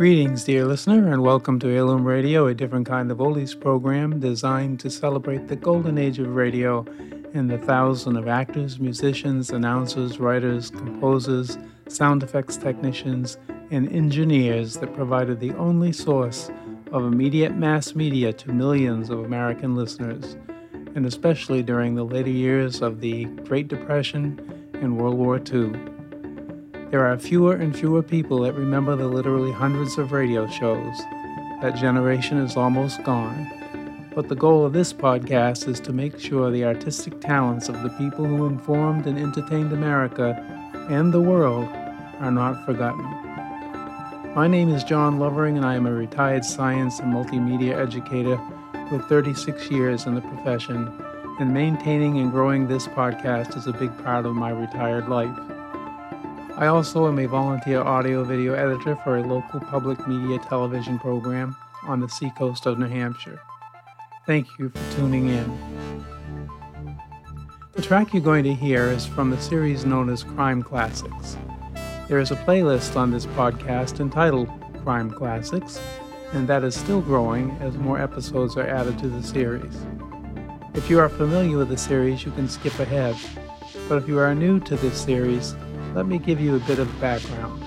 Greetings, dear listener, and welcome to Heirloom Radio, a different kind of oldies program designed to celebrate the golden age of radio and the thousand of actors, musicians, announcers, writers, composers, sound effects technicians, and engineers that provided the only source of immediate mass media to millions of American listeners, and especially during the later years of the Great Depression and World War II. There are fewer and fewer people that remember the literally hundreds of radio shows. That generation is almost gone. But the goal of this podcast is to make sure the artistic talents of the people who informed and entertained America and the world are not forgotten. My name is John Lovering, and I am a retired science and multimedia educator with 36 years in the profession, and maintaining and growing this podcast is a big part of my retired life. I also am a volunteer audio video editor for a local public media television program on the seacoast of New Hampshire. Thank you for tuning in. The track you're going to hear is from the series known as Crime Classics. There is a playlist on this podcast entitled Crime Classics, and that is still growing as more episodes are added to the series. If you are familiar with the series, you can skip ahead, but if you are new to this series, let me give you a bit of background.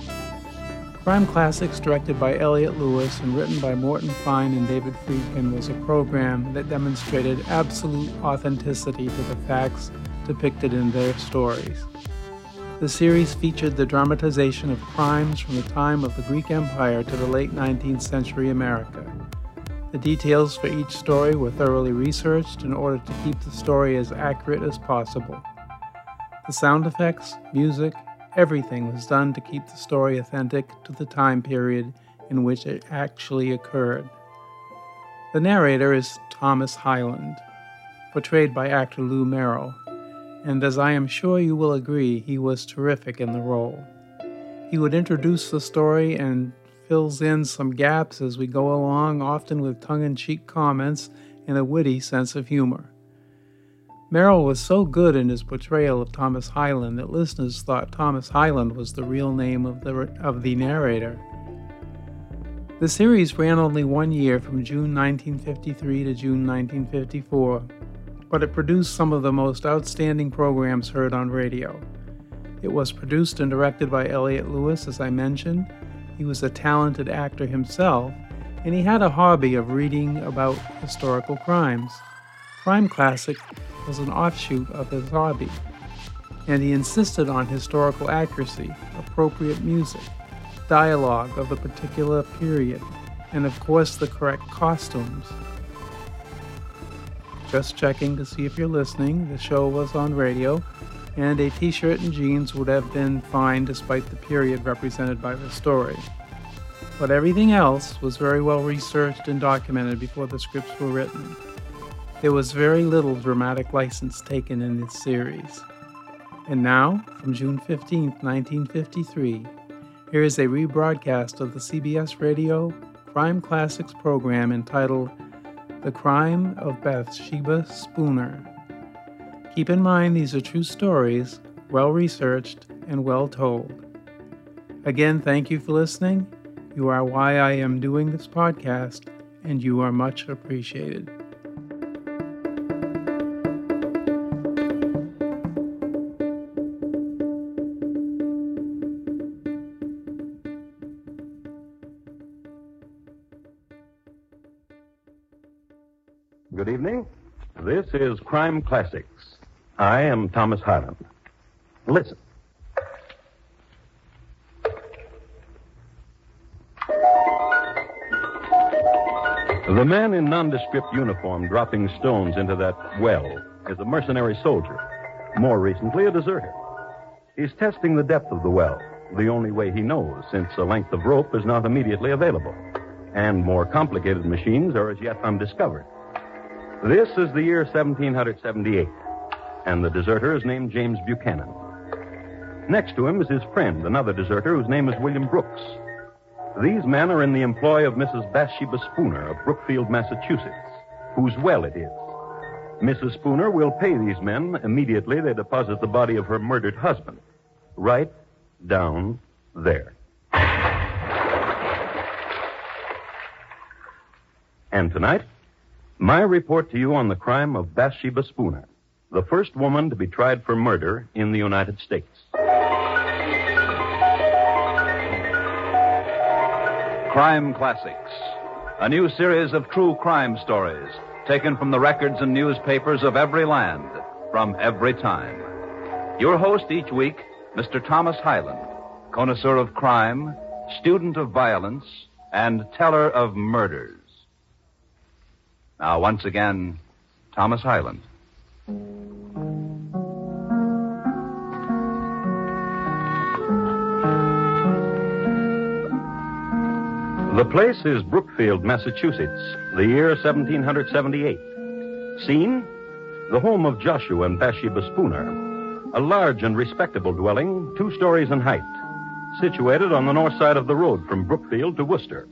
Crime Classics, directed by Elliott Lewis and written by Morton Fine and David Friedkin, was a program that demonstrated absolute authenticity to the facts depicted in their stories. The series featured the dramatization of crimes from the time of the Greek Empire to the late 19th century America. The details for each story were thoroughly researched in order to keep the story as accurate as possible. The sound effects, music, Everything was done to keep the story authentic to the time period in which it actually occurred. The narrator is Thomas Hyland, portrayed by actor Lou Merrill, and as I am sure you will agree, he was terrific in the role. He would introduce the story and fills in some gaps as we go along, often with tongue in cheek comments and a witty sense of humor. Merrill was so good in his portrayal of Thomas Hyland that listeners thought Thomas Hyland was the real name of the, of the narrator. The series ran only one year from June 1953 to June 1954, but it produced some of the most outstanding programs heard on radio. It was produced and directed by Elliott Lewis, as I mentioned. He was a talented actor himself, and he had a hobby of reading about historical crimes. Crime Classic was an offshoot of his hobby, and he insisted on historical accuracy, appropriate music, dialogue of the particular period, and of course the correct costumes. Just checking to see if you're listening, the show was on radio, and a t shirt and jeans would have been fine despite the period represented by the story. But everything else was very well researched and documented before the scripts were written. There was very little dramatic license taken in this series. And now, from June 15, 1953, here is a rebroadcast of the CBS Radio Crime Classics program entitled The Crime of Bathsheba Spooner. Keep in mind these are true stories, well researched, and well told. Again, thank you for listening. You are why I am doing this podcast, and you are much appreciated. Is Crime Classics. I am Thomas Hyland. Listen. The man in nondescript uniform dropping stones into that well is a mercenary soldier, more recently, a deserter. He's testing the depth of the well, the only way he knows, since a length of rope is not immediately available, and more complicated machines are as yet undiscovered. This is the year 1778, and the deserter is named James Buchanan. Next to him is his friend, another deserter whose name is William Brooks. These men are in the employ of Mrs. Bathsheba Spooner of Brookfield, Massachusetts, whose well it is. Mrs. Spooner will pay these men immediately they deposit the body of her murdered husband. Right down there. And tonight, my report to you on the crime of Bathsheba Spooner, the first woman to be tried for murder in the United States. Crime Classics, a new series of true crime stories taken from the records and newspapers of every land, from every time. Your host each week, Mr. Thomas Hyland, connoisseur of crime, student of violence, and teller of murders. Now, once again, Thomas Hyland. The place is Brookfield, Massachusetts, the year 1778. Scene? The home of Joshua and Bathsheba Spooner, a large and respectable dwelling, two stories in height, situated on the north side of the road from Brookfield to Worcester.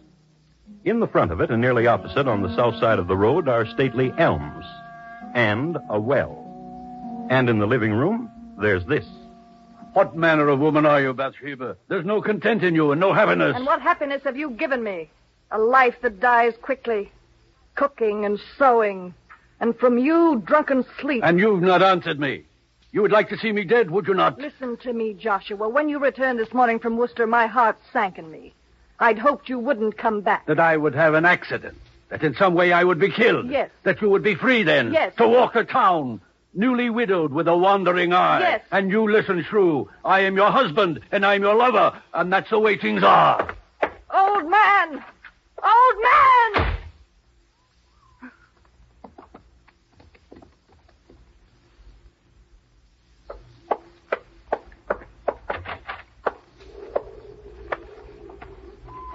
In the front of it, and nearly opposite on the south side of the road, are stately elms and a well. And in the living room, there's this. What manner of woman are you, Bathsheba? There's no content in you and no happiness. And what happiness have you given me? A life that dies quickly, cooking and sewing, and from you, drunken sleep. And you've not answered me. You would like to see me dead, would you not? Listen to me, Joshua. When you returned this morning from Worcester, my heart sank in me. I'd hoped you wouldn't come back. That I would have an accident. That in some way I would be killed. Yes. That you would be free then. Yes. To walk the town. Newly widowed with a wandering eye. Yes. And you listen true. I am your husband and I'm your lover. And that's the way things are. Old man! Old man!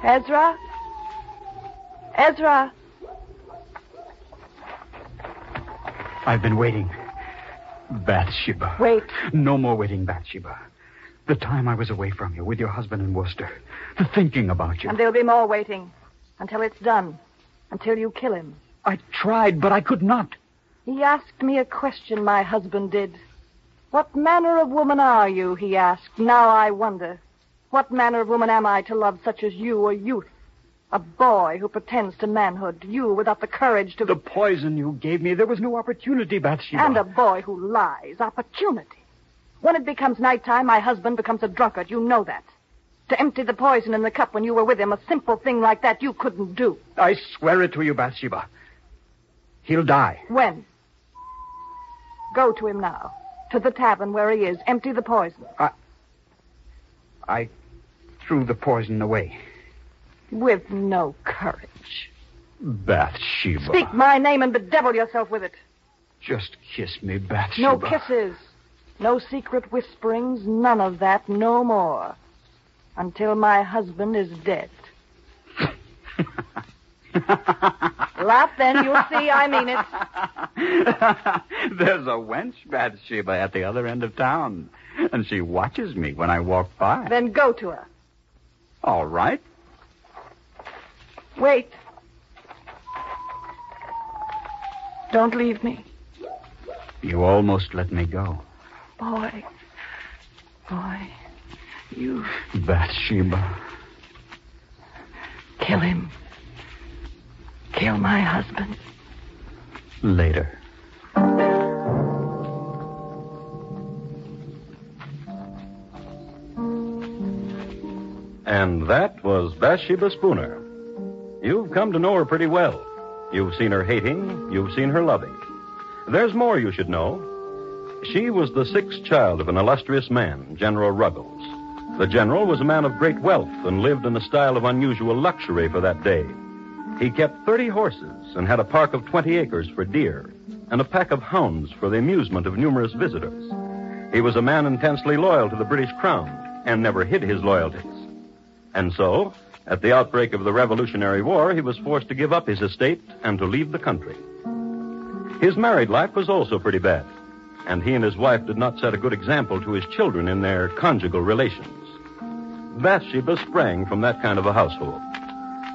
Ezra? Ezra? I've been waiting. Bathsheba. Wait. No more waiting, Bathsheba. The time I was away from you with your husband in Worcester. The thinking about you. And there'll be more waiting. Until it's done. Until you kill him. I tried, but I could not. He asked me a question, my husband did. What manner of woman are you, he asked. Now I wonder. What manner of woman am I to love such as you, a youth? A boy who pretends to manhood. You without the courage to... The poison you gave me, there was no opportunity, Bathsheba. And a boy who lies. Opportunity. When it becomes nighttime, my husband becomes a drunkard. You know that. To empty the poison in the cup when you were with him, a simple thing like that you couldn't do. I swear it to you, Bathsheba. He'll die. When? Go to him now. To the tavern where he is. Empty the poison. I threw the poison away. With no courage. Bathsheba. Speak my name and bedevil yourself with it. Just kiss me, Bathsheba. No kisses. No secret whisperings. None of that. No more. Until my husband is dead. Laugh then. You'll see I mean it. There's a wench, Bathsheba, at the other end of town. And she watches me when I walk by. Then go to her. All right. Wait. Don't leave me. You almost let me go. Boy. Boy. You Bathsheba. kill him. Kill my husband. Later. And that was Bathsheba Spooner. You've come to know her pretty well. You've seen her hating, you've seen her loving. There's more you should know. She was the sixth child of an illustrious man, General Ruggles. The general was a man of great wealth and lived in a style of unusual luxury for that day. He kept 30 horses and had a park of 20 acres for deer and a pack of hounds for the amusement of numerous visitors. He was a man intensely loyal to the British Crown and never hid his loyalties. And so, at the outbreak of the Revolutionary War, he was forced to give up his estate and to leave the country. His married life was also pretty bad, and he and his wife did not set a good example to his children in their conjugal relations. Bathsheba sprang from that kind of a household.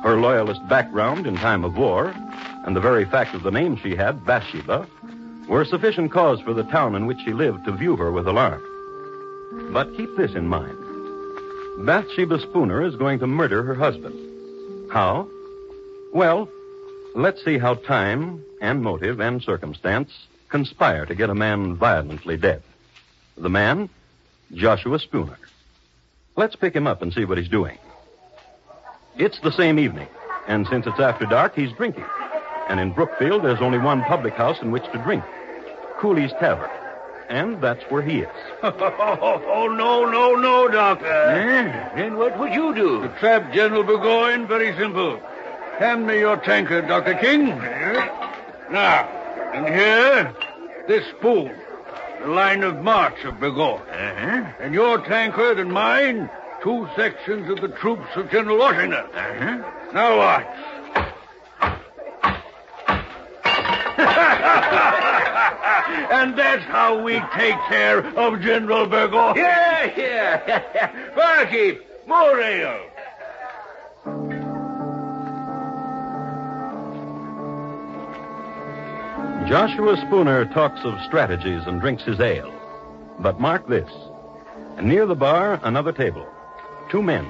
Her loyalist background in time of war, and the very fact of the name she had, Bathsheba, were sufficient cause for the town in which she lived to view her with alarm. But keep this in mind. Bathsheba Spooner is going to murder her husband. How? Well, Let's see how time and motive and circumstance conspire to get a man violently dead. The man, Joshua Spooner. Let's pick him up and see what he's doing. It's the same evening, and since it's after dark, he's drinking. And in Brookfield, there's only one public house in which to drink Cooley's Tavern. And that's where he is. Oh, no, no, no, Doctor. Eh? Then what would you do? To trap General Burgoyne, very simple. Hand me your tankard, Dr. King. Now, and here, this spoon, the line of march of Burgoyne. Uh-huh. And your tankard and mine, two sections of the troops of General Washington. Uh-huh. Now watch. and that's how we take care of General Burgoyne. Yeah, yeah. Barkeep, more ale. Joshua Spooner talks of strategies and drinks his ale. But mark this. Near the bar, another table. Two men.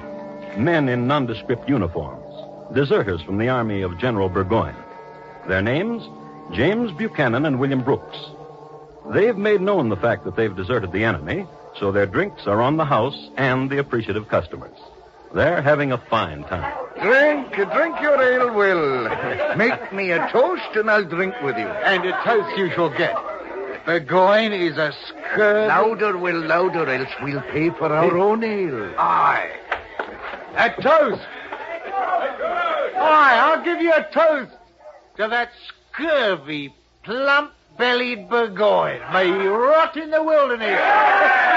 Men in nondescript uniforms. Deserters from the army of General Burgoyne. Their names? James Buchanan and William Brooks. They've made known the fact that they've deserted the enemy, so their drinks are on the house and the appreciative customers. They're having a fine time. Drink, drink your ale, Will. Make me a toast and I'll drink with you. And a toast you shall get. Burgoyne is a scurvy... Louder, Will, louder, else we'll pay for our own ale. Aye. A toast. Aye, I'll give you a toast to that scurvy, plump-bellied Burgoyne. May he rot in the wilderness.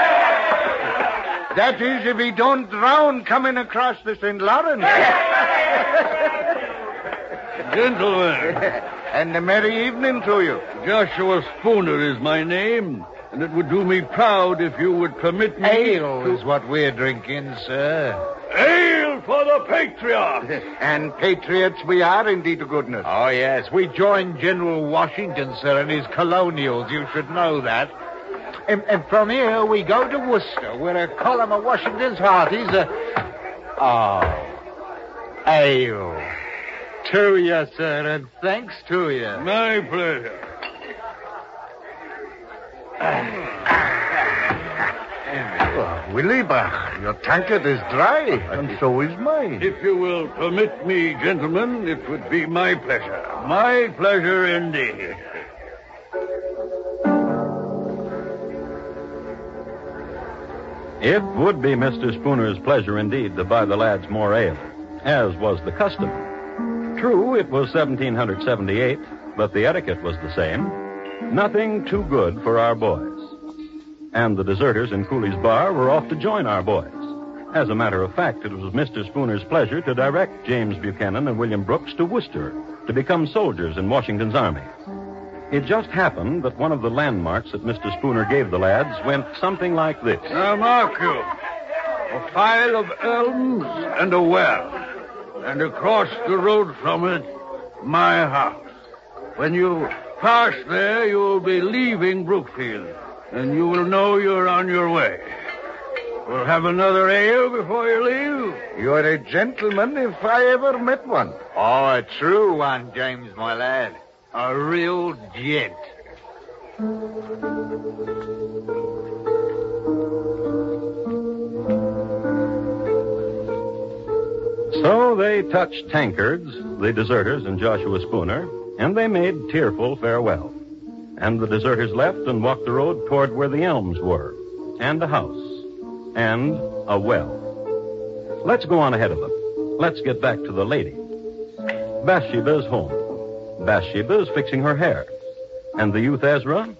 That is, if he don't drown coming across the St. Lawrence. Gentlemen, and a merry evening to you. Joshua Spooner is my name, and it would do me proud if you would permit me Ale to... is what we're drinking, sir. Ale for the patriots! And patriots we are, indeed, to goodness. Oh, yes. We joined General Washington, sir, and his colonials. You should know that. And, and from here, we go to Worcester, where a column of Washington's hearties are... Oh. Uh, ah, ale. To you, sir, and thanks to you. My pleasure. Oh, Willie Bach, your tankard is dry, and so is mine. If you will permit me, gentlemen, it would be my pleasure. My pleasure indeed. It would be Mr. Spooner's pleasure indeed to buy the lads more ale, as was the custom. True, it was 1778, but the etiquette was the same. Nothing too good for our boys. And the deserters in Cooley's bar were off to join our boys. As a matter of fact, it was Mr. Spooner's pleasure to direct James Buchanan and William Brooks to Worcester to become soldiers in Washington's army. It just happened that one of the landmarks that Mr. Spooner gave the lads went something like this. Now, mark you. A file of elms and a well. And across the road from it, my house. When you pass there, you'll be leaving Brookfield. And you will know you're on your way. We'll have another ale before you leave. You're a gentleman if I ever met one. Oh, a true one, James, my lad. A real gent. So they touched tankards, the deserters and Joshua Spooner, and they made tearful farewell. And the deserters left and walked the road toward where the elms were, and a house, and a well. Let's go on ahead of them. Let's get back to the lady. Bathsheba's home. Bathsheba is fixing her hair. And the youth Ezra?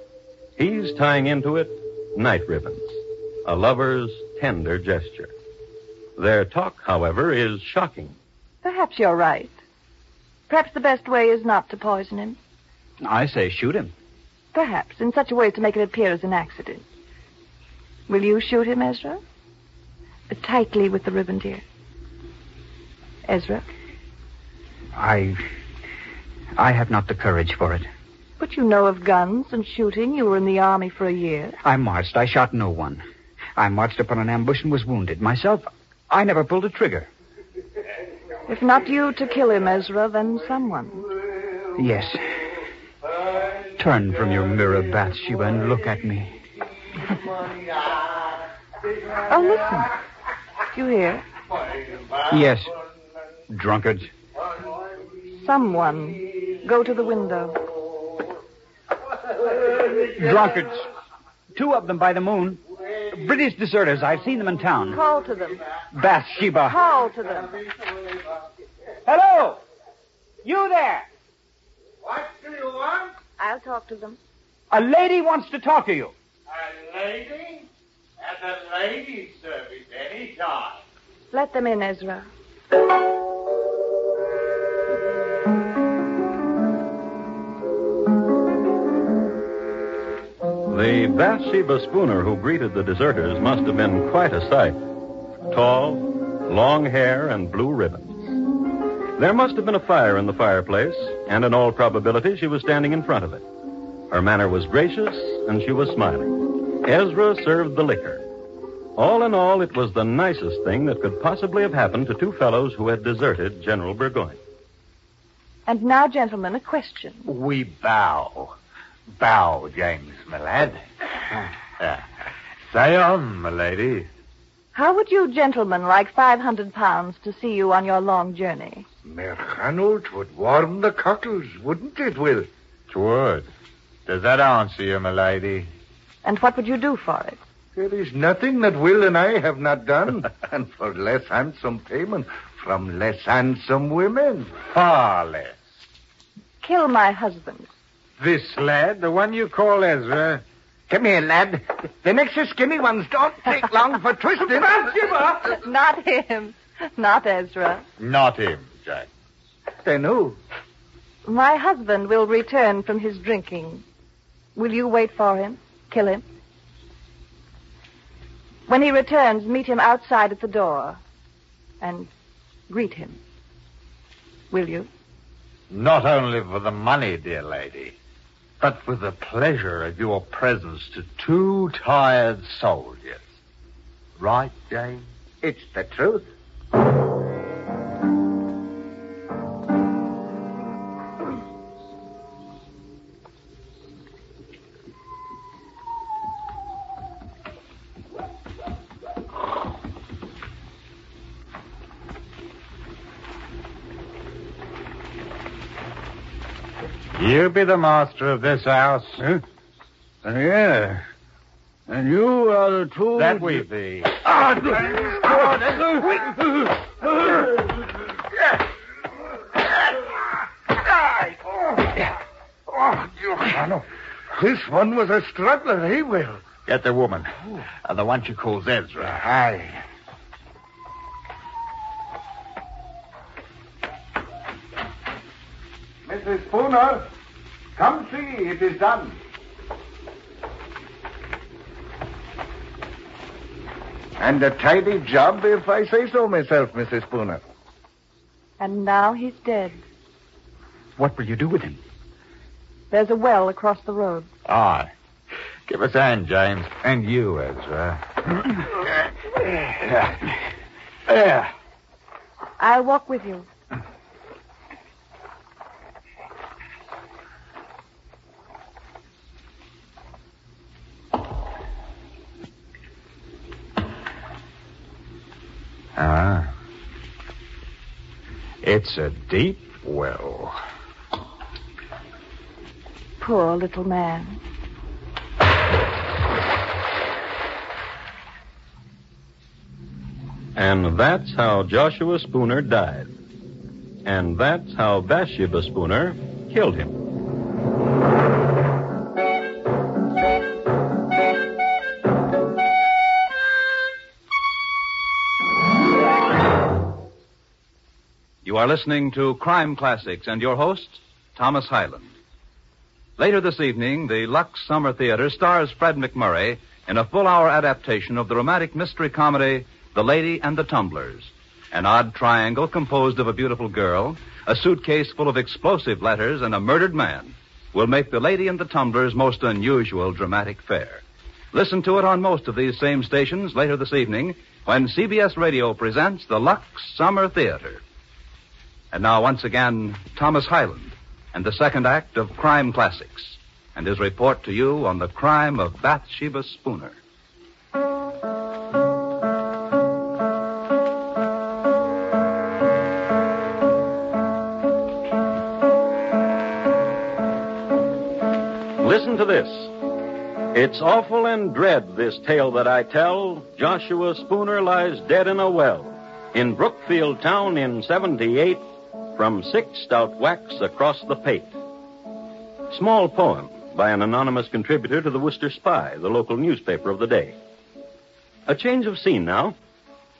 He's tying into it night ribbons. A lover's tender gesture. Their talk, however, is shocking. Perhaps you're right. Perhaps the best way is not to poison him. I say shoot him. Perhaps, in such a way as to make it appear as an accident. Will you shoot him, Ezra? Uh, Tightly with the ribbon, dear. Ezra? I. I have not the courage for it. But you know of guns and shooting. You were in the army for a year. I marched. I shot no one. I marched upon an ambush and was wounded. Myself, I never pulled a trigger. If not you to kill him, Ezra, then someone. Yes. Turn from your mirror, Bathsheba, and look at me. Oh, listen. Do you hear? Yes. Drunkards. Someone. Go to the window. Drunkards. Two of them by the moon. British deserters. I've seen them in town. Call to them. Bathsheba. Call to them. Hello! You there! What do you want? I'll talk to them. A lady wants to talk to you. A lady? At the ladies' service any time. Let them in, Ezra. The Bathsheba Spooner who greeted the deserters must have been quite a sight. Tall, long hair, and blue ribbons. There must have been a fire in the fireplace, and in all probability she was standing in front of it. Her manner was gracious, and she was smiling. Ezra served the liquor. All in all, it was the nicest thing that could possibly have happened to two fellows who had deserted General Burgoyne. And now, gentlemen, a question. We bow. Bow, James, my lad. Uh, say on, my lady. How would you gentlemen like 500 pounds to see you on your long journey? Merchanult would warm the cockles, wouldn't it, Will? Twould. Does that answer you, my lady? And what would you do for it? There is nothing that Will and I have not done, and for less handsome payment from less handsome women. Far less. Kill my husband. This lad, the one you call Ezra. Come here, lad. The next skinny ones don't take long for twisting. Not him. Not Ezra. Not him, Jack. then who? My husband will return from his drinking. Will you wait for him? Kill him? When he returns, meet him outside at the door and greet him. Will you? Not only for the money, dear lady, but for the pleasure of your presence to two tired soldiers. Right, James? It's the truth. You be the master of this house. Huh? Uh, yeah. And you are the two... That we be. Oh, This one was a struggler, he will. Get the woman. Uh, the one she calls Ezra. Aye. Mrs. Spooner, come see. It is done. And a tidy job, if I say so myself, Mrs. Spooner. And now he's dead. What will you do with him? There's a well across the road. Aye. Give us a hand, James. And you, Ezra. There. I'll walk with you. Ah. It's a deep well. Poor little man. And that's how Joshua Spooner died. And that's how Bathsheba Spooner killed him. Are listening to Crime Classics and your host, Thomas Hyland. Later this evening, the Lux Summer Theater stars Fred MacMurray in a full hour adaptation of the romantic mystery comedy, The Lady and the Tumblers. An odd triangle composed of a beautiful girl, a suitcase full of explosive letters, and a murdered man will make The Lady and the Tumblers' most unusual dramatic fare. Listen to it on most of these same stations later this evening when CBS Radio presents the Lux Summer Theater. And now, once again, Thomas Hyland and the second act of Crime Classics, and his report to you on the crime of Bathsheba Spooner. Listen to this. It's awful and dread, this tale that I tell. Joshua Spooner lies dead in a well in Brookfield town in 78 from six stout whacks across the pate. Small poem by an anonymous contributor to the Worcester Spy, the local newspaper of the day. A change of scene now.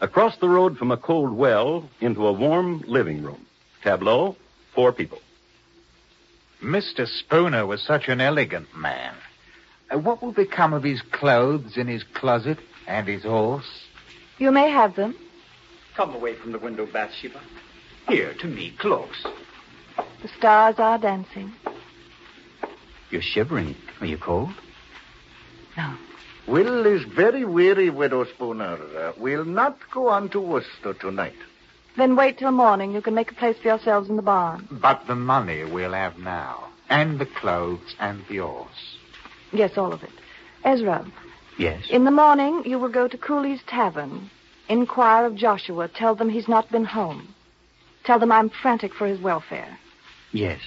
Across the road from a cold well into a warm living room. Tableau, four people. Mr. Spooner was such an elegant man. Uh, what will become of his clothes in his closet and his horse? You may have them. Come away from the window, Bathsheba. Here, to me, close. The stars are dancing. You're shivering. Are you cold? No. Will is very weary, Widow Spooner. Uh, we'll not go on to Worcester tonight. Then wait till morning. You can make a place for yourselves in the barn. But the money we'll have now, and the clothes and the horse. Yes, all of it. Ezra, Yes. in the morning you will go to Cooley's Tavern. Inquire of Joshua. Tell them he's not been home. Tell them I'm frantic for his welfare. Yes.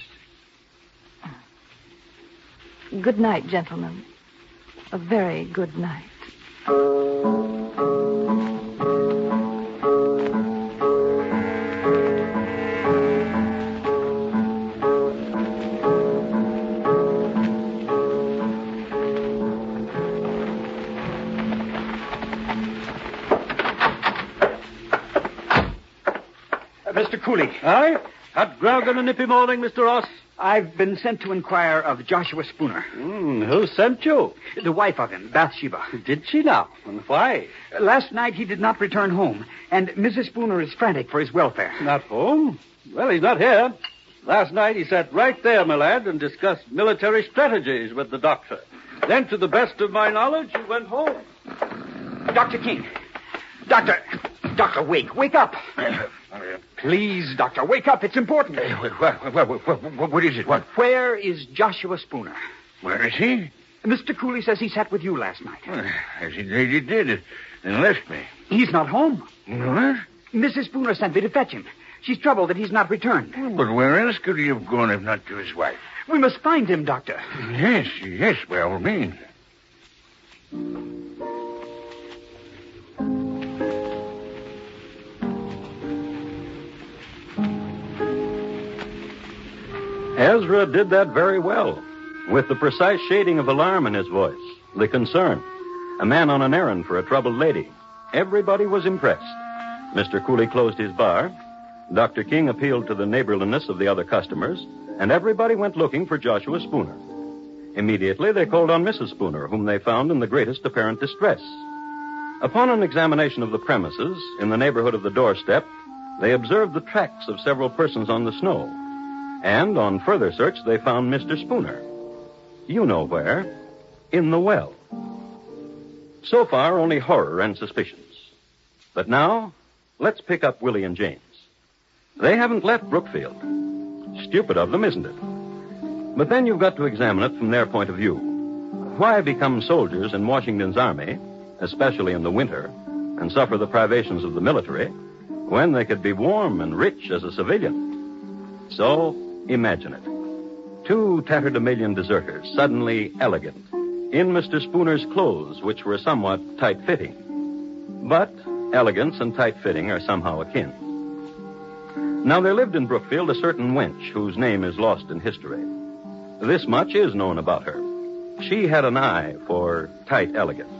Good night, gentlemen. A very good night. Cooley, Aye? Hot grog on a nippy morning, Mr. Ross? I've been sent to inquire of Joshua Spooner. Hmm, who sent you? The wife of him, Bathsheba. Did she now? And why? Last night he did not return home, and Mrs. Spooner is frantic for his welfare. Not home? Well, he's not here. Last night he sat right there, my lad, and discussed military strategies with the doctor. Then, to the best of my knowledge, he went home. Dr. King. Doctor. Doctor, wake. Wake up. Please, Doctor, wake up. It's important. What, what, what, what, what is it? What? Where is Joshua Spooner? Where is he? Mr. Cooley says he sat with you last night. As he, he did, and left me. He's not home. What? Mrs. Spooner sent me to fetch him. She's troubled that he's not returned. But where else could he have gone if not to his wife? We must find him, Doctor. Yes, yes, by all means. Ezra did that very well, with the precise shading of alarm in his voice, the concern. A man on an errand for a troubled lady. Everybody was impressed. Mr. Cooley closed his bar. Dr. King appealed to the neighborliness of the other customers, and everybody went looking for Joshua Spooner. Immediately, they called on Mrs. Spooner, whom they found in the greatest apparent distress. Upon an examination of the premises, in the neighborhood of the doorstep, they observed the tracks of several persons on the snow. And on further search, they found Mr. Spooner. You know where. In the well. So far, only horror and suspicions. But now, let's pick up Willie and James. They haven't left Brookfield. Stupid of them, isn't it? But then you've got to examine it from their point of view. Why become soldiers in Washington's army, especially in the winter, and suffer the privations of the military, when they could be warm and rich as a civilian? So, imagine it. Two tatterdemalion deserters, suddenly elegant, in Mr. Spooner's clothes, which were somewhat tight fitting. But elegance and tight fitting are somehow akin. Now, there lived in Brookfield a certain wench whose name is lost in history. This much is known about her. She had an eye for tight elegance.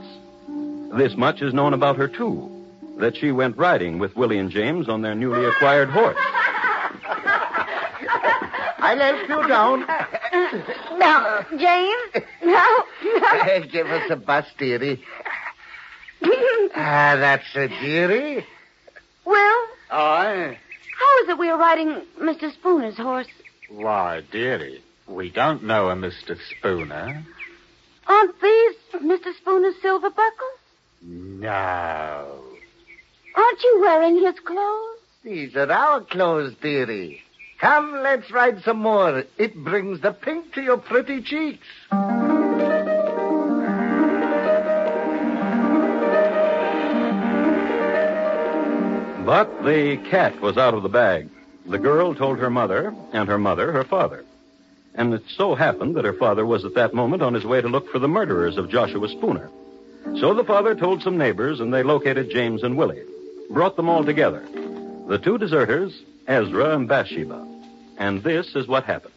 This much is known about her, too, that she went riding with Willie and James on their newly acquired horse. I'll help you down. Now, James? No, no. Give us a bus, dearie. Ah, that's a dearie. Well? Aye. how is it we are riding Mr. Spooner's horse? Why, dearie, we don't know a Mr. Spooner. Aren't these Mr. Spooner's silver buckles? No. Aren't you wearing his clothes? These are our clothes, dearie. Come, let's ride some more. It brings the pink to your pretty cheeks. But the cat was out of the bag. The girl told her mother, and her mother her father. And it so happened that her father was at that moment on his way to look for the murderers of Joshua Spooner. So the father told some neighbors, and they located James and Willie. Brought them all together. The two deserters, Ezra and Bathsheba. And this is what happened.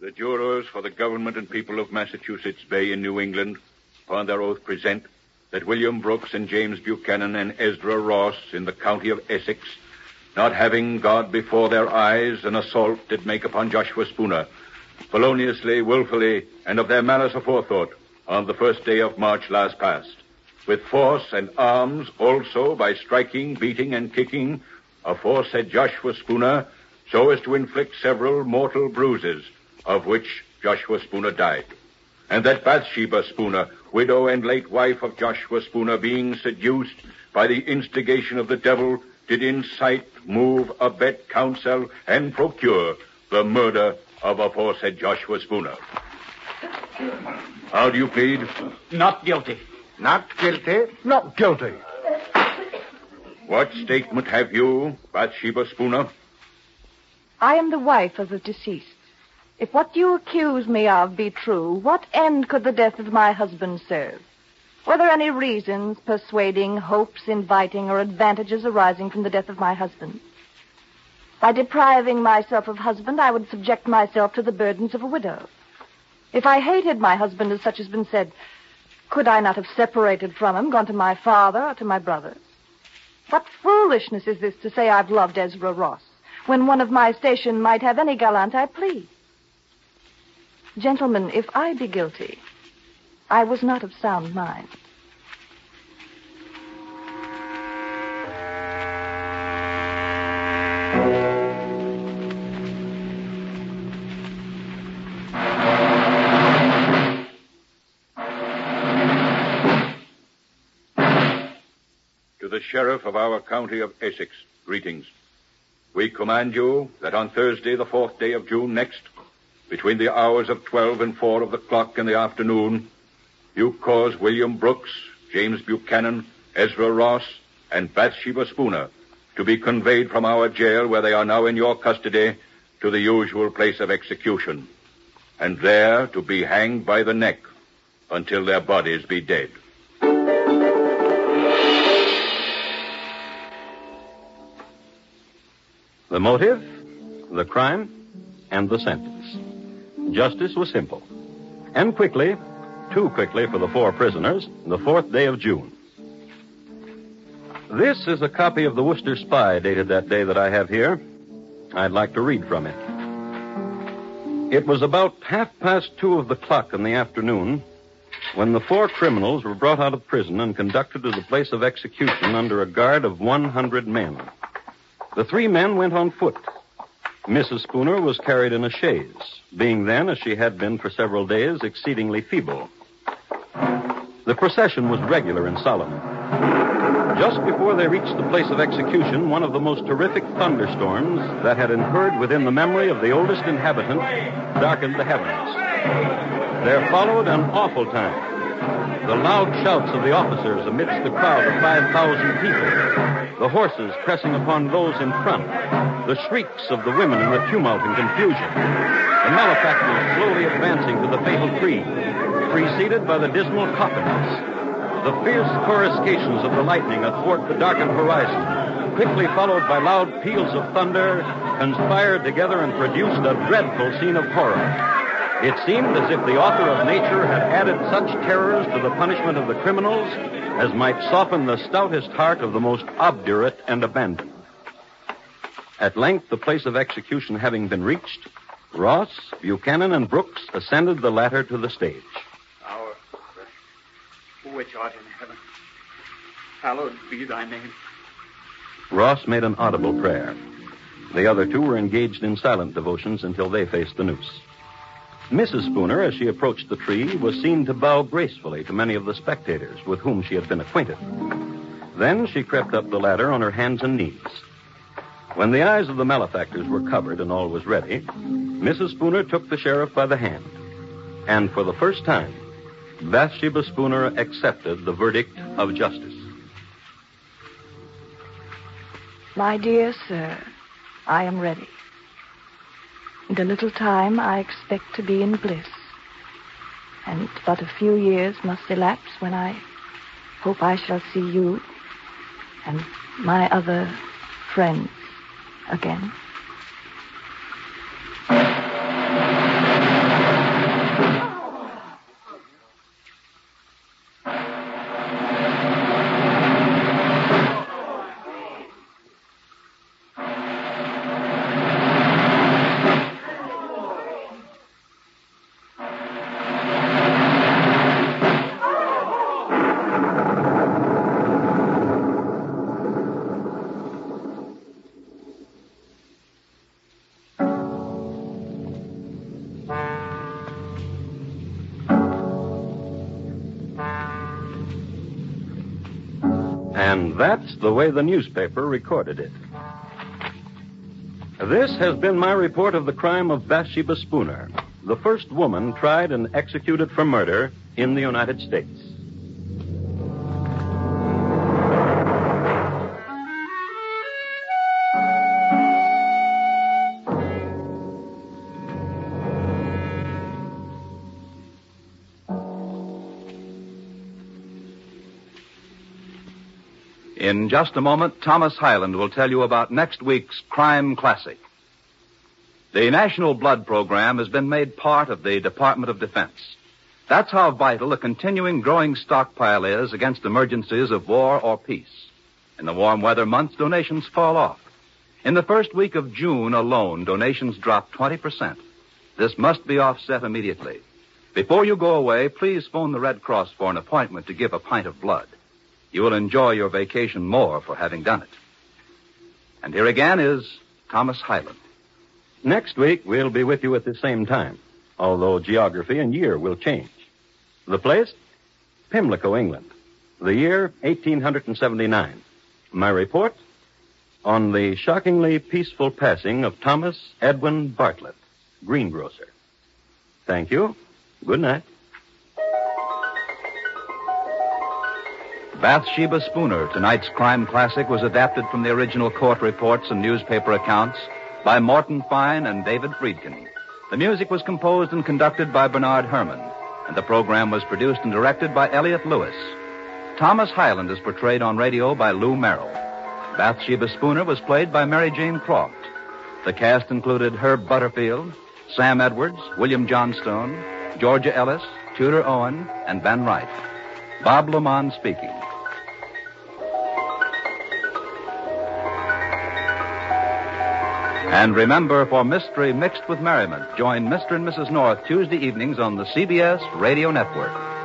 The jurors for the government and people of Massachusetts Bay in New England, upon their oath, present that William Brooks and James Buchanan and Ezra Ross in the county of Essex, not having God before their eyes, an assault did make upon Joshua Spooner, feloniously, wilfully, and of their malice aforethought, on the first day of March last past, with force and arms also by striking, beating, and kicking aforesaid Joshua Spooner, so as to inflict several mortal bruises, of which Joshua Spooner died. And that Bathsheba Spooner, widow and late wife of Joshua Spooner, being seduced by the instigation of the devil, did incite, move, abet, counsel, and procure the murder of aforesaid Joshua Spooner. How do you plead? Not guilty. Not guilty. Not guilty. What statement have you, Bathsheba Spooner? I am the wife of the deceased. If what you accuse me of be true, what end could the death of my husband serve? Were there any reasons, persuading, hopes, inviting, or advantages arising from the death of my husband? By depriving myself of husband, I would subject myself to the burdens of a widow. If I hated my husband, as such has been said, could I not have separated from him, gone to my father or to my brothers? What foolishness is this to say I've loved Ezra Ross, when one of my station might have any gallant I please? Gentlemen, if I be guilty, I was not of sound mind. Sheriff of our county of Essex, greetings. We command you that on Thursday, the fourth day of June next, between the hours of 12 and 4 of the clock in the afternoon, you cause William Brooks, James Buchanan, Ezra Ross, and Bathsheba Spooner to be conveyed from our jail where they are now in your custody to the usual place of execution, and there to be hanged by the neck until their bodies be dead. The motive, the crime, and the sentence. Justice was simple. And quickly, too quickly for the four prisoners, the fourth day of June. This is a copy of the Worcester Spy dated that day that I have here. I'd like to read from it. It was about half past two of the clock in the afternoon when the four criminals were brought out of prison and conducted to the place of execution under a guard of 100 men. The three men went on foot. Mrs. Spooner was carried in a chaise, being then, as she had been for several days, exceedingly feeble. The procession was regular and solemn. Just before they reached the place of execution, one of the most terrific thunderstorms that had occurred within the memory of the oldest inhabitant darkened the heavens. There followed an awful time. The loud shouts of the officers amidst the crowd of 5,000 people. The horses pressing upon those in front. The shrieks of the women in the tumult and confusion. The malefactors slowly advancing to the fatal tree, preceded by the dismal coffins. The fierce coruscations of the lightning athwart the darkened horizon, quickly followed by loud peals of thunder, conspired together and produced a dreadful scene of horror. It seemed as if the author of nature had added such terrors to the punishment of the criminals as might soften the stoutest heart of the most obdurate and abandoned. At length, the place of execution having been reached, Ross, Buchanan, and Brooks ascended the ladder to the stage. Our which art in heaven, hallowed be thy name. Ross made an audible prayer. The other two were engaged in silent devotions until they faced the noose. Mrs. Spooner, as she approached the tree, was seen to bow gracefully to many of the spectators with whom she had been acquainted. Then she crept up the ladder on her hands and knees. When the eyes of the malefactors were covered and all was ready, Mrs. Spooner took the sheriff by the hand. And for the first time, Bathsheba Spooner accepted the verdict of justice. My dear sir, I am ready. In a little time, I expect to be in bliss. And but a few years must elapse when I hope I shall see you and my other friends again. The way the newspaper recorded it. This has been my report of the crime of Bathsheba Spooner, the first woman tried and executed for murder in the United States. In just a moment, Thomas Hyland will tell you about next week's Crime Classic. The National Blood Program has been made part of the Department of Defense. That's how vital a continuing growing stockpile is against emergencies of war or peace. In the warm weather months, donations fall off. In the first week of June alone, donations drop 20%. This must be offset immediately. Before you go away, please phone the Red Cross for an appointment to give a pint of blood. You will enjoy your vacation more for having done it. And here again is Thomas Hyland. Next week, we'll be with you at the same time, although geography and year will change. The place? Pimlico, England. The year, 1879. My report? On the shockingly peaceful passing of Thomas Edwin Bartlett, greengrocer. Thank you. Good night. Bathsheba Spooner, tonight's crime classic, was adapted from the original court reports and newspaper accounts by Morton Fine and David Friedkin. The music was composed and conducted by Bernard Herrmann, and the program was produced and directed by Elliott Lewis. Thomas Hyland is portrayed on radio by Lou Merrill. Bathsheba Spooner was played by Mary Jane Croft. The cast included Herb Butterfield, Sam Edwards, William Johnstone, Georgia Ellis, Tudor Owen, and Ben Wright. Bob LeMond speaking. And remember, for mystery mixed with merriment, join Mr. and Mrs. North Tuesday evenings on the CBS Radio Network.